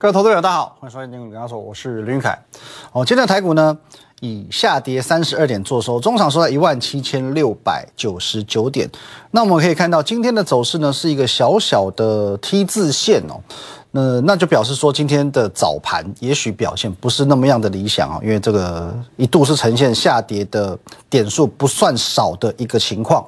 各位投资者，大家好，欢迎收听《金股跟他说》，我是林云凯。哦，今天的台股呢，以下跌三十二点做收，中场收在一万七千六百九十九点。那我们可以看到，今天的走势呢是一个小小的 T 字线哦。那那就表示说，今天的早盘也许表现不是那么样的理想啊，因为这个一度是呈现下跌的点数不算少的一个情况。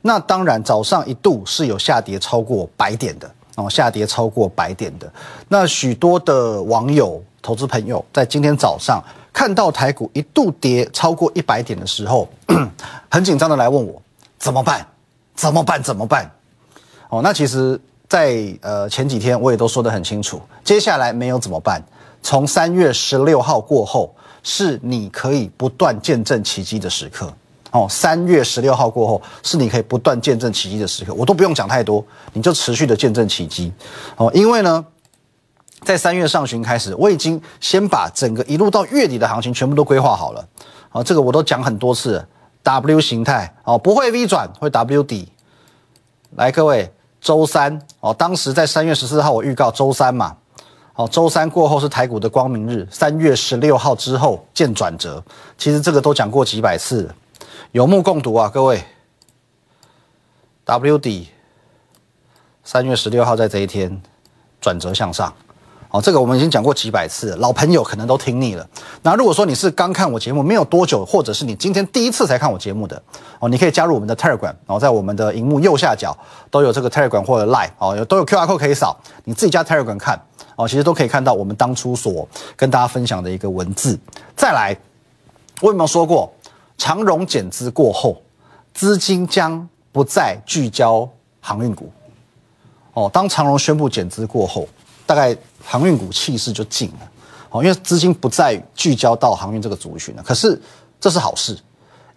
那当然，早上一度是有下跌超过百点的。哦，下跌超过百点的，那许多的网友、投资朋友在今天早上看到台股一度跌超过一百点的时候，很紧张的来问我怎么办？怎么办？怎么办？哦，那其实，在呃前几天我也都说得很清楚，接下来没有怎么办？从三月十六号过后，是你可以不断见证奇迹的时刻。哦，三月十六号过后是你可以不断见证奇迹的时刻，我都不用讲太多，你就持续的见证奇迹。哦，因为呢，在三月上旬开始，我已经先把整个一路到月底的行情全部都规划好了。哦，这个我都讲很多次，W 形态哦，不会 V 转，会 W 底。来，各位，周三哦，当时在三月十四号我预告周三嘛，哦，周三过后是台股的光明日，三月十六号之后见转折。其实这个都讲过几百次。有目共睹啊，各位。W 底，三月十六号在这一天转折向上，哦，这个我们已经讲过几百次，老朋友可能都听腻了。那如果说你是刚看我节目没有多久，或者是你今天第一次才看我节目的，哦，你可以加入我们的 Telegram，然后在我们的荧幕右下角都有这个 Telegram 或者 Line，哦，有都有 QR code 可以扫，你自己加 Telegram 看，哦，其实都可以看到我们当初所跟大家分享的一个文字。再来，我有没有说过？长荣减资过后，资金将不再聚焦航运股。哦，当长荣宣布减资过后，大概航运股气势就静了。哦，因为资金不再聚焦到航运这个族群了。可是这是好事，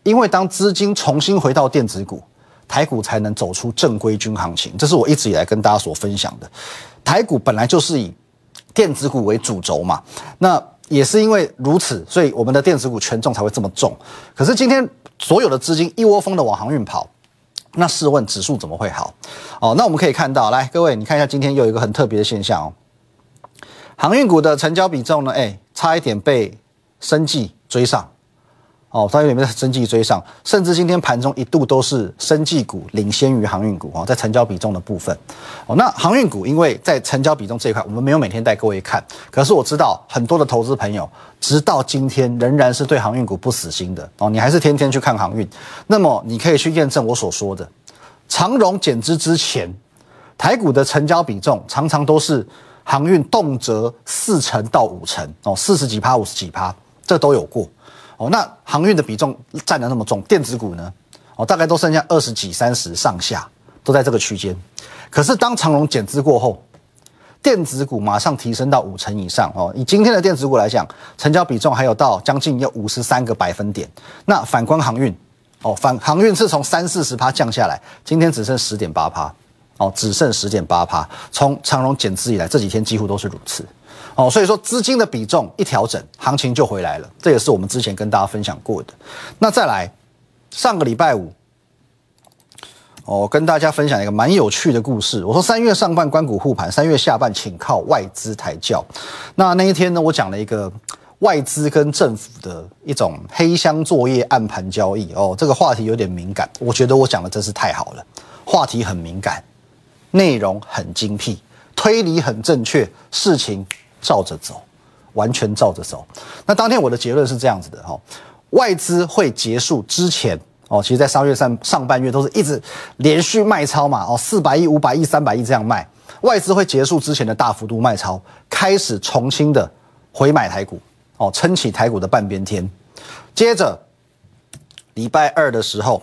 因为当资金重新回到电子股，台股才能走出正规军行情。这是我一直以来跟大家所分享的。台股本来就是以电子股为主轴嘛，那。也是因为如此，所以我们的电子股权重才会这么重。可是今天所有的资金一窝蜂的往航运跑，那试问指数怎么会好？哦，那我们可以看到，来各位，你看一下今天又有一个很特别的现象哦，航运股的成交比重呢，哎，差一点被生计追上。哦，它有点被生技追上，甚至今天盘中一度都是生技股领先于航运股哦，在成交比重的部分。哦，那航运股因为在成交比重这一块，我们没有每天带各位看，可是我知道很多的投资朋友直到今天仍然是对航运股不死心的哦，你还是天天去看航运，那么你可以去验证我所说的，长荣减资之前，台股的成交比重常常都是航运动辄四成到五成哦，四十几趴、五十几趴，这都有过。哦，那航运的比重占的那么重，电子股呢？哦，大概都剩下二十几、三十上下，都在这个区间。可是当长隆减资过后，电子股马上提升到五成以上哦。以今天的电子股来讲，成交比重还有到将近要五十三个百分点。那反观航运，哦，反航运是从三四十趴降下来，今天只剩十点八趴，哦，只剩十点八趴。从长隆减资以来，这几天几乎都是如此。哦，所以说资金的比重一调整，行情就回来了。这也是我们之前跟大家分享过的。那再来，上个礼拜五，我跟大家分享一个蛮有趣的故事。我说三月上半关谷护盘，三月下半请靠外资抬轿。那那一天呢，我讲了一个外资跟政府的一种黑箱作业、暗盘交易。哦，这个话题有点敏感，我觉得我讲的真是太好了。话题很敏感，内容很精辟，推理很正确，事情。照着走，完全照着走。那当天我的结论是这样子的哈，外资会结束之前哦，其实在三月上上半月都是一直连续卖超嘛哦，四百亿、五百亿、三百亿这样卖。外资会结束之前的大幅度卖超，开始重新的回买台股哦，撑起台股的半边天。接着礼拜二的时候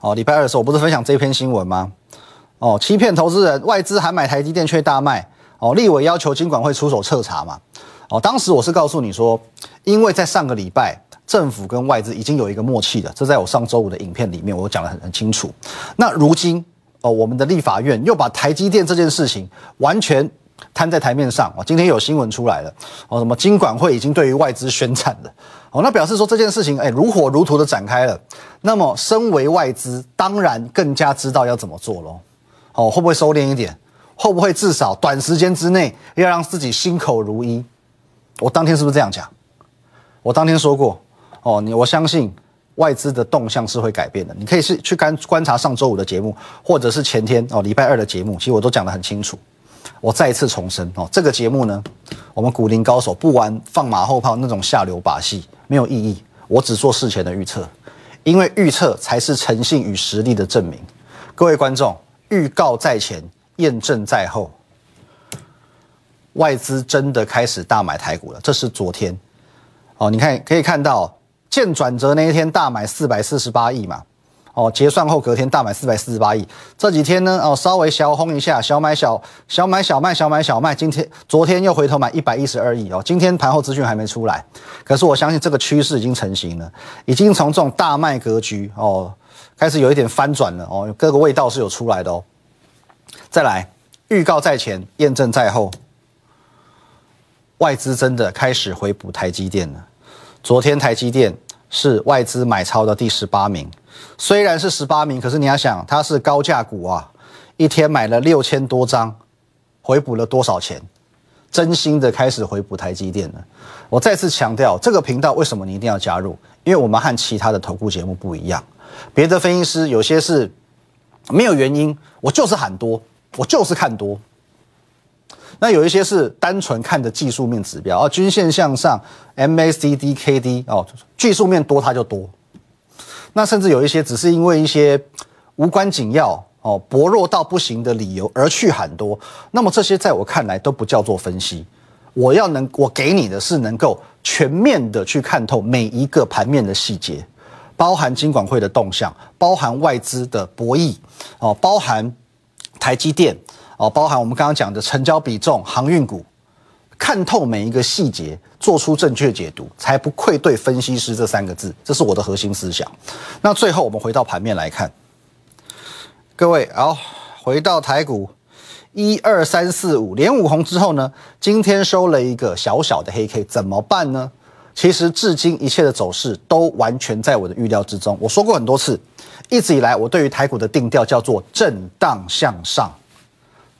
哦，礼拜二的时候我不是分享这篇新闻吗？哦，欺骗投资人，外资还买台积电却大卖。哦，立委要求金管会出手彻查嘛？哦，当时我是告诉你说，因为在上个礼拜，政府跟外资已经有一个默契了，这在我上周五的影片里面我讲得很很清楚。那如今，哦，我们的立法院又把台积电这件事情完全摊在台面上。哦，今天有新闻出来了，哦，什么金管会已经对于外资宣战了。哦，那表示说这件事情，哎，如火如荼的展开了。那么，身为外资，当然更加知道要怎么做喽。哦，会不会收敛一点？会不会至少短时间之内要让自己心口如一？我当天是不是这样讲？我当天说过，哦，你我相信外资的动向是会改变的。你可以是去观观察上周五的节目，或者是前天哦礼拜二的节目，其实我都讲得很清楚。我再一次重申哦，这个节目呢，我们股林高手不玩放马后炮那种下流把戏，没有意义。我只做事前的预测，因为预测才是诚信与实力的证明。各位观众，预告在前，验证在后。外资真的开始大买台股了，这是昨天。哦，你看可以看到，见转折那一天大买四百四十八亿嘛。哦，结算后隔天大买四百四十八亿。这几天呢，哦，稍微小轰一下，小买小小买小卖小买小卖。今天昨天又回头买一百一十二亿哦。今天盘后资讯还没出来，可是我相信这个趋势已经成型了，已经从这种大卖格局哦，开始有一点翻转了哦，各个味道是有出来的哦。再来，预告在前，验证在后，外资真的开始回补台积电了。昨天台积电是外资买超的第十八名。虽然是十八名，可是你要想，它是高价股啊，一天买了六千多张，回补了多少钱？真心的开始回补台积电了。我再次强调，这个频道为什么你一定要加入？因为我们和其他的投顾节目不一样，别的分析师有些是没有原因，我就是喊多，我就是看多。那有一些是单纯看的技术面指标啊，均线向上，MACD、KD 哦，技术面多它就多。那甚至有一些只是因为一些无关紧要哦、薄弱到不行的理由而去喊多，那么这些在我看来都不叫做分析。我要能，我给你的是能够全面的去看透每一个盘面的细节，包含金管会的动向，包含外资的博弈哦，包含台积电哦，包含我们刚刚讲的成交比重、航运股。看透每一个细节，做出正确解读，才不愧对分析师这三个字。这是我的核心思想。那最后我们回到盘面来看，各位，好，回到台股，一二三四五连五红之后呢，今天收了一个小小的黑 K，怎么办呢？其实至今一切的走势都完全在我的预料之中。我说过很多次，一直以来我对于台股的定调叫做震荡向上，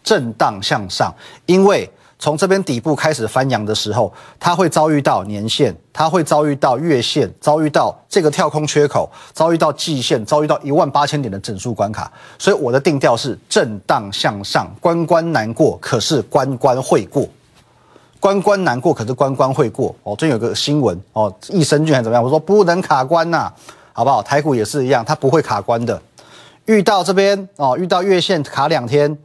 震荡向上，因为。从这边底部开始翻扬的时候，它会遭遇到年线，它会遭遇到月线，遭遇到这个跳空缺口，遭遇到季线，遭遇到一万八千点的整数关卡。所以我的定调是震荡向上，关关难过，可是关关会过。关关难过，可是关关会过。哦，最近有个新闻哦，益生菌还怎么样？我说不能卡关呐，好不好？台股也是一样，它不会卡关的。遇到这边哦，遇到月线卡两天，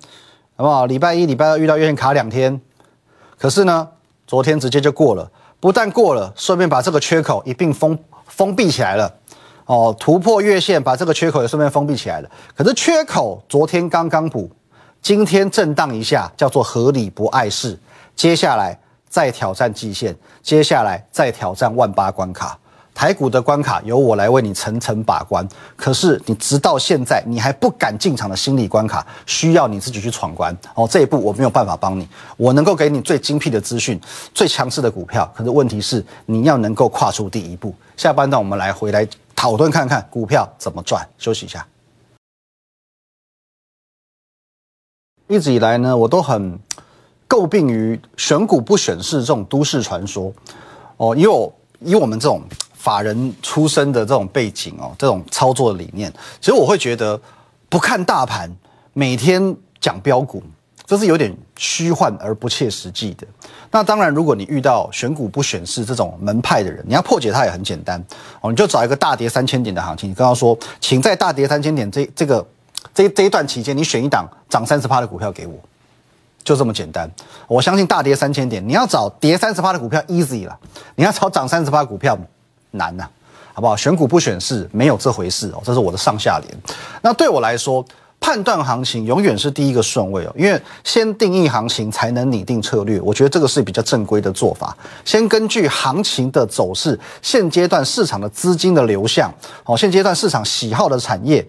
好不好？礼拜一、礼拜二遇到月线卡两天。可是呢，昨天直接就过了，不但过了，顺便把这个缺口一并封封闭起来了，哦，突破月线，把这个缺口也顺便封闭起来了。可是缺口昨天刚刚补，今天震荡一下，叫做合理不碍事，接下来再挑战季线，接下来再挑战万八关卡。台股的关卡由我来为你层层把关，可是你直到现在你还不敢进场的心理关卡，需要你自己去闯关哦。这一步我没有办法帮你，我能够给你最精辟的资讯、最强势的股票，可是问题是你要能够跨出第一步。下半段我们来回来讨论看看股票怎么赚。休息一下。一直以来呢，我都很诟病于选股不选市这种都市传说哦，因为我以我们这种。法人出身的这种背景哦，这种操作理念，其实我会觉得不看大盘，每天讲标股，这是有点虚幻而不切实际的。那当然，如果你遇到选股不选市这种门派的人，你要破解它也很简单哦，你就找一个大跌三千点的行情，你跟他说，请在大跌三千点这这个这这一段期间，你选一档涨三十趴的股票给我，就这么简单。我相信大跌三千点，你要找跌三十趴的股票 easy 了，你要找涨三十趴股票。难呐，好不好？选股不选市，没有这回事哦。这是我的上下联。那对我来说，判断行情永远是第一个顺位哦，因为先定义行情才能拟定策略。我觉得这个是比较正规的做法。先根据行情的走势，现阶段市场的资金的流向，哦，现阶段市场喜好的产业，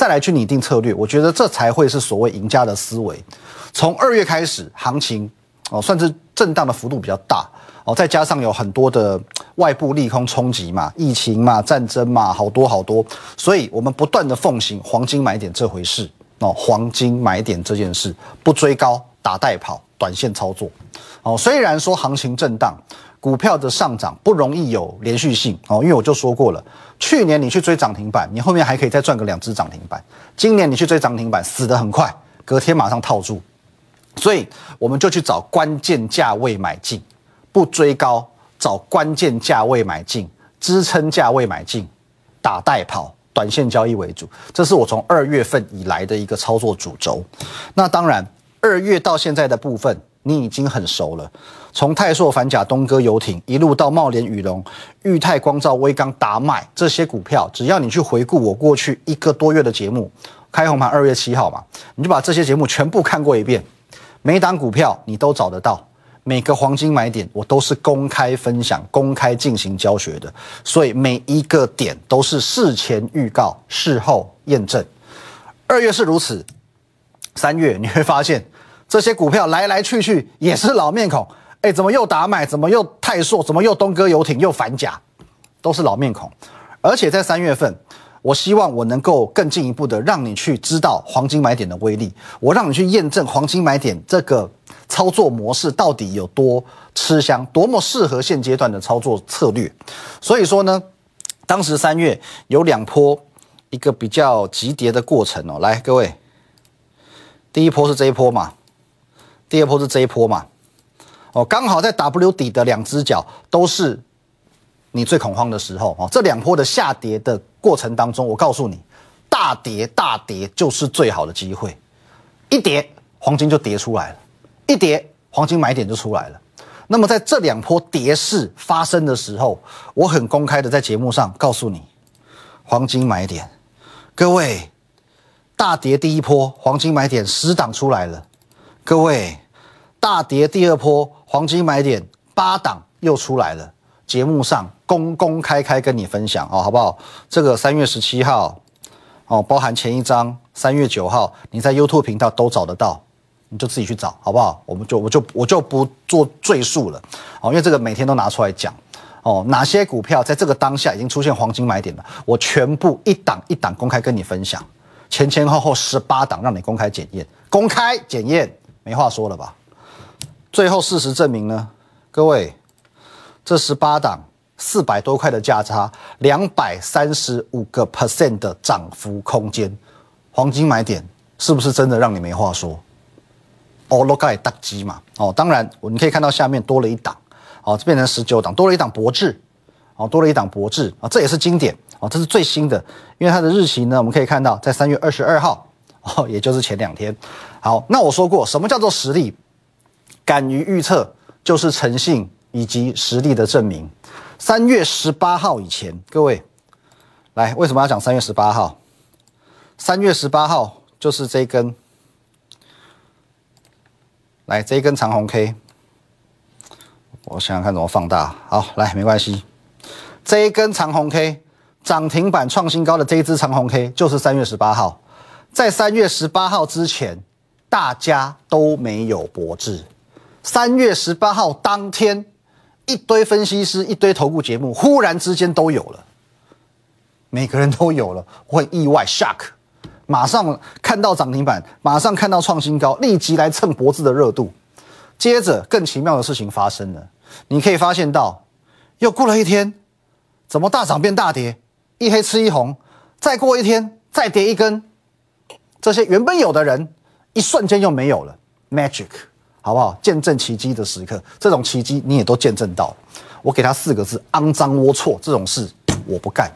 再来去拟定策略。我觉得这才会是所谓赢家的思维。从二月开始，行情哦，算是震荡的幅度比较大。哦，再加上有很多的外部利空冲击嘛，疫情嘛，战争嘛，好多好多，所以我们不断的奉行黄金买点这回事。哦，黄金买点这件事，不追高，打带跑，短线操作。哦，虽然说行情震荡，股票的上涨不容易有连续性哦，因为我就说过了，去年你去追涨停板，你后面还可以再赚个两只涨停板，今年你去追涨停板，死得很快，隔天马上套住，所以我们就去找关键价位买进，不追高，找关键价位买进，支撑价位买进，打带跑，短线交易为主，这是我从二月份以来的一个操作主轴。那当然，二月到现在的部分。你已经很熟了，从泰硕、反甲、东哥游艇一路到茂联、宇龙、裕泰、光照、威刚、达麦这些股票，只要你去回顾我过去一个多月的节目，开红盘二月七号嘛，你就把这些节目全部看过一遍，每档股票你都找得到，每个黄金买点我都是公开分享、公开进行教学的，所以每一个点都是事前预告、事后验证。二月是如此，三月你会发现。这些股票来来去去也是老面孔，哎，怎么又打买？怎么又泰硕？怎么又东哥游艇？又反甲，都是老面孔。而且在三月份，我希望我能够更进一步的让你去知道黄金买点的威力，我让你去验证黄金买点这个操作模式到底有多吃香，多么适合现阶段的操作策略。所以说呢，当时三月有两波一个比较急跌的过程哦。来，各位，第一波是这一波嘛？第二波是这一波嘛？哦，刚好在 W 底的两只脚都是你最恐慌的时候哦。这两波的下跌的过程当中，我告诉你，大跌大跌就是最好的机会。一跌黄金就跌出来了，一跌黄金买点就出来了。那么在这两波跌势发生的时候，我很公开的在节目上告诉你，黄金买点，各位，大跌第一波黄金买点死档出来了。各位，大跌第二波黄金买点八档又出来了，节目上公公开开跟你分享哦，好不好？这个三月十七号哦，包含前一张三月九号，你在 YouTube 频道都找得到，你就自己去找，好不好？我们就我就我就不做赘述了哦，因为这个每天都拿出来讲哦，哪些股票在这个当下已经出现黄金买点了，我全部一档一档公开跟你分享，前前后后十八档让你公开检验，公开检验。没话说了吧？最后事实证明呢，各位，这十八档四百多块的价差，两百三十五个 percent 的涨幅空间，黄金买点是不是真的让你没话说？哦，罗盖大基嘛，哦，当然，我你可以看到下面多了一档，哦，这变成十九档，多了一档博智，哦，多了一档博智啊，这也是经典，哦，这是最新的，因为它的日期呢，我们可以看到在三月二十二号。哦，也就是前两天。好，那我说过，什么叫做实力？敢于预测就是诚信以及实力的证明。三月十八号以前，各位，来，为什么要讲三月十八号？三月十八号就是这一根，来这一根长红 K。我想想看怎么放大。好，来，没关系。这一根长红 K 涨停板创新高的这一支长红 K 就是三月十八号。在三月十八号之前，大家都没有博智。三月十八号当天，一堆分析师、一堆投顾节目，忽然之间都有了，每个人都有了，我很意外，shock，马上看到涨停板，马上看到创新高，立即来蹭脖子的热度。接着，更奇妙的事情发生了，你可以发现到，又过了一天，怎么大涨变大跌？一黑吃一红，再过一天，再跌一根。这些原本有的人，一瞬间又没有了，magic，好不好？见证奇迹的时刻，这种奇迹你也都见证到了。我给他四个字：肮脏龌龊。这种事我不干，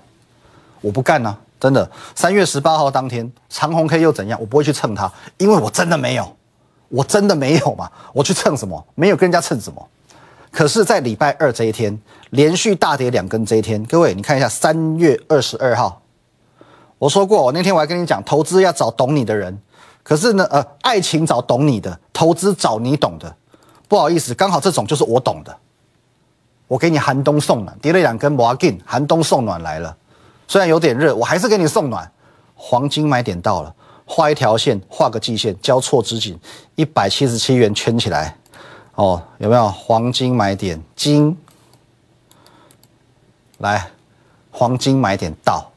我不干呢，真的。三月十八号当天，长虹 K 又怎样？我不会去蹭它，因为我真的没有，我真的没有嘛。我去蹭什么？没有跟人家蹭什么。可是，在礼拜二这一天，连续大跌两根这一天，各位你看一下，三月二十二号。我说过，我那天我还跟你讲，投资要找懂你的人。可是呢，呃，爱情找懂你的，投资找你懂的。不好意思，刚好这种就是我懂的。我给你寒冬送暖，叠了两根 m a g i n 寒冬送暖来了。虽然有点热，我还是给你送暖。黄金买点到了，画一条线，画个季线，交错之景，一百七十七元圈起来。哦，有没有黄金买点？金，来，黄金买点到。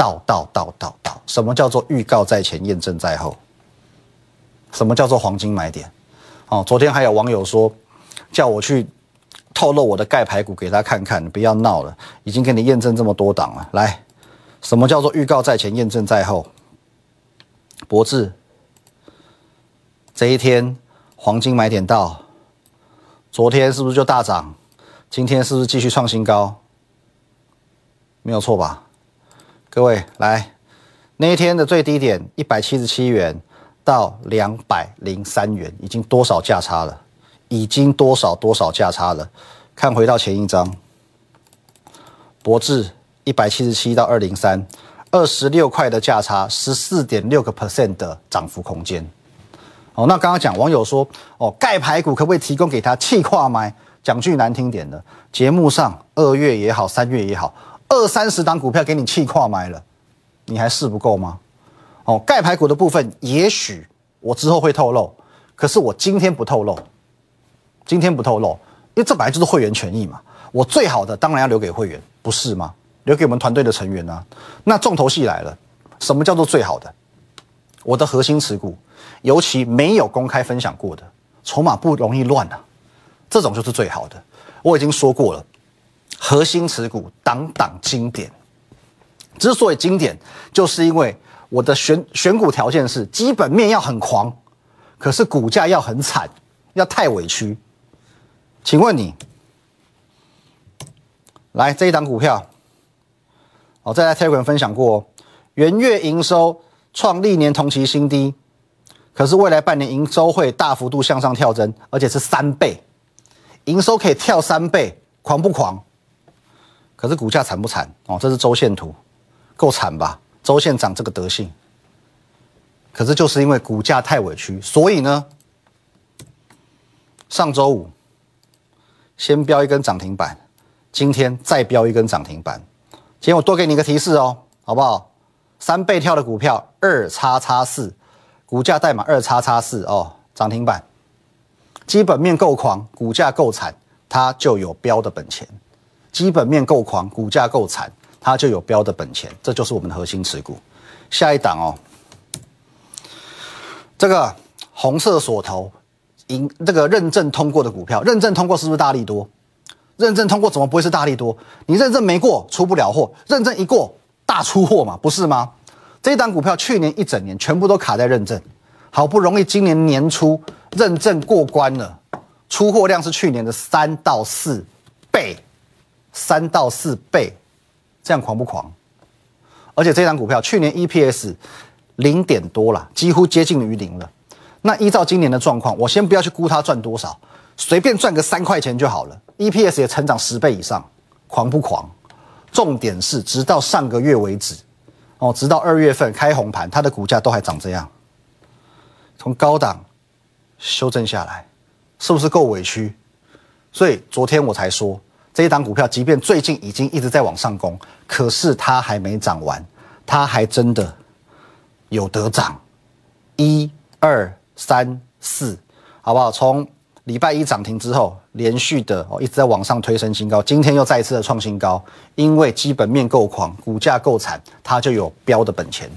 到到到到到，什么叫做预告在前，验证在后？什么叫做黄金买点？哦，昨天还有网友说叫我去透露我的盖排骨给他看看，不要闹了，已经给你验证这么多档了。来，什么叫做预告在前，验证在后？博智这一天黄金买点到，昨天是不是就大涨？今天是不是继续创新高？没有错吧？各位来，那一天的最低点一百七十七元到两百零三元，已经多少价差了？已经多少多少价差了？看回到前一张，博智一百七十七到二零三，二十六块的价差，十四点六个 percent 的涨幅空间。哦，那刚刚讲网友说，哦，盖牌股可不可以提供给他气跨买？讲句难听点的，节目上二月也好，三月也好。二三十档股票给你气跨买了，你还是不够吗？哦，盖牌股的部分，也许我之后会透露，可是我今天不透露，今天不透露，因为这本来就是会员权益嘛。我最好的当然要留给会员，不是吗？留给我们团队的成员啊。那重头戏来了，什么叫做最好的？我的核心持股，尤其没有公开分享过的，筹码不容易乱啊，这种就是最好的。我已经说过了。核心持股，档档经典。之所以经典，就是因为我的选选股条件是基本面要很狂，可是股价要很惨，要太委屈。请问你，来这一档股票，我再来 Telegram 分享过，元月营收创历年同期新低，可是未来半年营收会大幅度向上跳增，而且是三倍，营收可以跳三倍，狂不狂？可是股价惨不惨哦？这是周线图，够惨吧？周线涨这个德性。可是就是因为股价太委屈，所以呢，上周五先标一根涨停板，今天再标一根涨停板。今天我多给你一个提示哦，好不好？三倍跳的股票二叉叉四，股价代码二叉叉四哦，涨停板。基本面够狂，股价够惨，它就有标的本钱。基本面够狂，股价够惨，它就有标的本钱，这就是我们的核心持股。下一档哦，这个红色锁头，银这个认证通过的股票，认证通过是不是大力多？认证通过怎么不会是大力多？你认证没过，出不了货；认证一过，大出货嘛，不是吗？这一档股票去年一整年全部都卡在认证，好不容易今年年初认证过关了，出货量是去年的三到四倍。三到四倍，这样狂不狂？而且这张股票去年 EPS 零点多了，几乎接近于零了。那依照今年的状况，我先不要去估它赚多少，随便赚个三块钱就好了。EPS 也成长十倍以上，狂不狂？重点是，直到上个月为止，哦，直到二月份开红盘，它的股价都还长这样，从高档修正下来，是不是够委屈？所以昨天我才说。这一档股票，即便最近已经一直在往上攻，可是它还没涨完，它还真的有得涨，一二三四，好不好？从礼拜一涨停之后，连续的哦一直在往上推升新高，今天又再一次的创新高，因为基本面够狂，股价够惨，它就有标的本钱。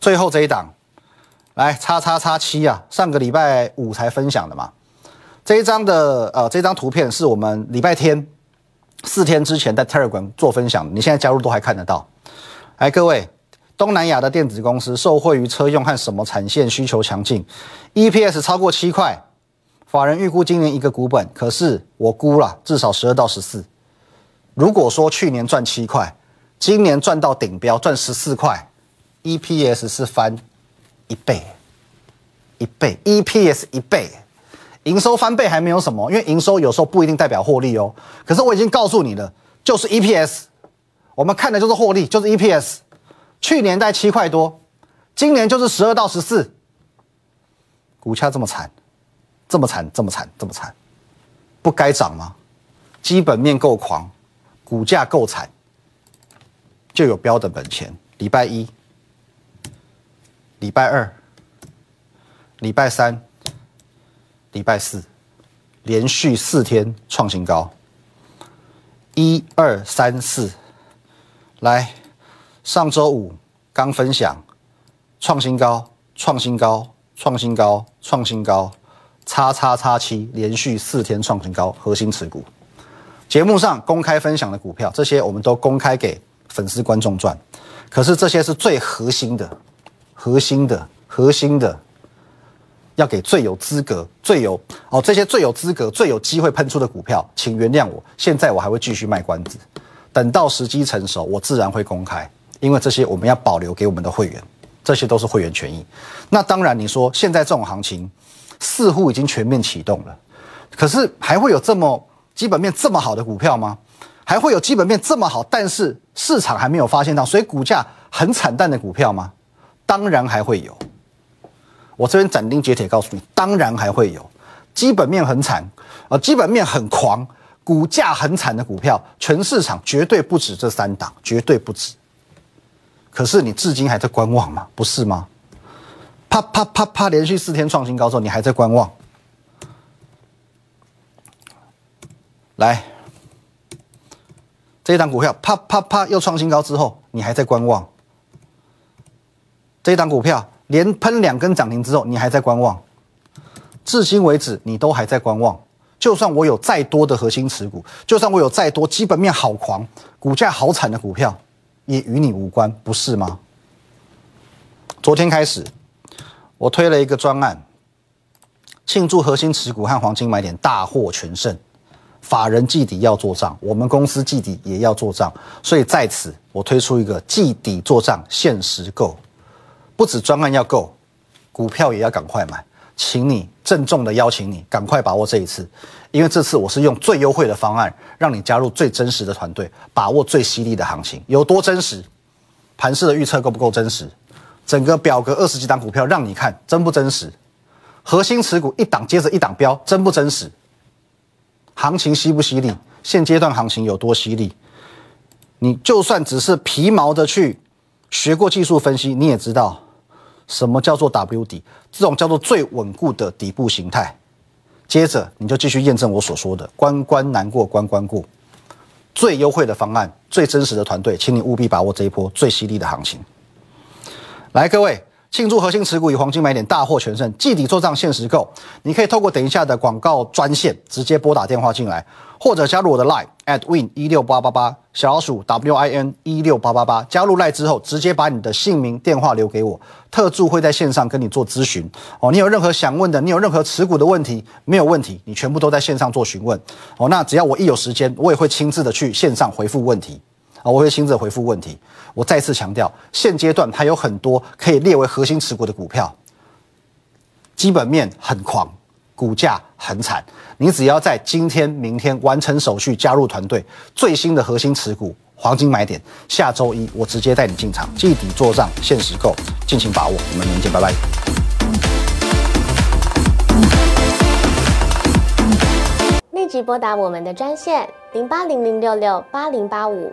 最后这一档，来叉叉叉七啊，上个礼拜五才分享的嘛。这一张的呃，这张图片是我们礼拜天四天之前在 Telegram 做分享，你现在加入都还看得到。哎，各位，东南亚的电子公司受惠于车用和什么产线需求强劲，EPS 超过七块，法人预估今年一个股本，可是我估了至少十二到十四。如果说去年赚七块，今年赚到顶标赚十四块，EPS 是翻一倍，一倍，EPS 一倍。营收翻倍还没有什么，因为营收有时候不一定代表获利哦。可是我已经告诉你了，就是 EPS，我们看的就是获利，就是 EPS。去年在七块多，今年就是十二到十四，股价这么惨，这么惨，这么惨，这么惨，不该涨吗？基本面够狂，股价够惨，就有标的本钱。礼拜一、礼拜二、礼拜三。礼拜四，连续四天创新高，一二三四，来，上周五刚分享，创新高，创新高，创新高，创新高，叉叉叉七连续四天创新高，核心持股。节目上公开分享的股票，这些我们都公开给粉丝观众赚。可是这些是最核心的、核心的、核心的，要给最有资格、最有哦这些最有资格、最有机会喷出的股票，请原谅我，现在我还会继续卖关子，等到时机成熟，我自然会公开，因为这些我们要保留给我们的会员，这些都是会员权益。那当然，你说现在这种行情似乎已经全面启动了，可是还会有这么基本面这么好的股票吗？还会有基本面这么好，但是市场还没有发现到，所以股价很惨淡的股票吗？当然还会有。我这边斩钉截铁告诉你，当然还会有。基本面很惨，呃，基本面很狂，股价很惨的股票，全市场绝对不止这三档，绝对不止。可是你至今还在观望吗？不是吗？啪啪啪啪，连续四天创新高之后，你还在观望？来。这一档股票啪啪啪又创新高之后，你还在观望？这一档股票连喷两根涨停之后，你还在观望？至今为止，你都还在观望。就算我有再多的核心持股，就算我有再多基本面好狂、股价好惨的股票，也与你无关，不是吗？昨天开始，我推了一个专案，庆祝核心持股和黄金买点大获全胜。法人季底要做账，我们公司季底也要做账，所以在此我推出一个季底做账限时购，不止专案要购，股票也要赶快买，请你郑重的邀请你赶快把握这一次，因为这次我是用最优惠的方案，让你加入最真实的团队，把握最犀利的行情，有多真实？盘市的预测够不够真实？整个表格二十几档股票让你看，真不真实？核心持股一档接着一档标，真不真实？行情犀不犀利？现阶段行情有多犀利？你就算只是皮毛的去学过技术分析，你也知道什么叫做 W 底，这种叫做最稳固的底部形态。接着你就继续验证我所说的，关关难过关关过，最优惠的方案，最真实的团队，请你务必把握这一波最犀利的行情。来，各位。庆祝核心持股与黄金买点大获全胜，季底做账限时购。你可以透过等一下的广告专线直接拨打电话进来，或者加入我的 Line at win 一六八八八小老鼠 w i n 一六八八八。加入 Line 之后，直接把你的姓名、电话留给我，特助会在线上跟你做咨询。哦，你有任何想问的，你有任何持股的问题，没有问题，你全部都在线上做询问。哦，那只要我一有时间，我也会亲自的去线上回复问题。啊，我会亲自回复问题。我再次强调，现阶段它有很多可以列为核心持股的股票，基本面很狂，股价很惨。你只要在今天、明天完成手续，加入团队，最新的核心持股黄金买点，下周一我直接带你进场，记底做账，限时购，尽情把握。我们明天拜拜。立即拨打我们的专线零八零零六六八零八五。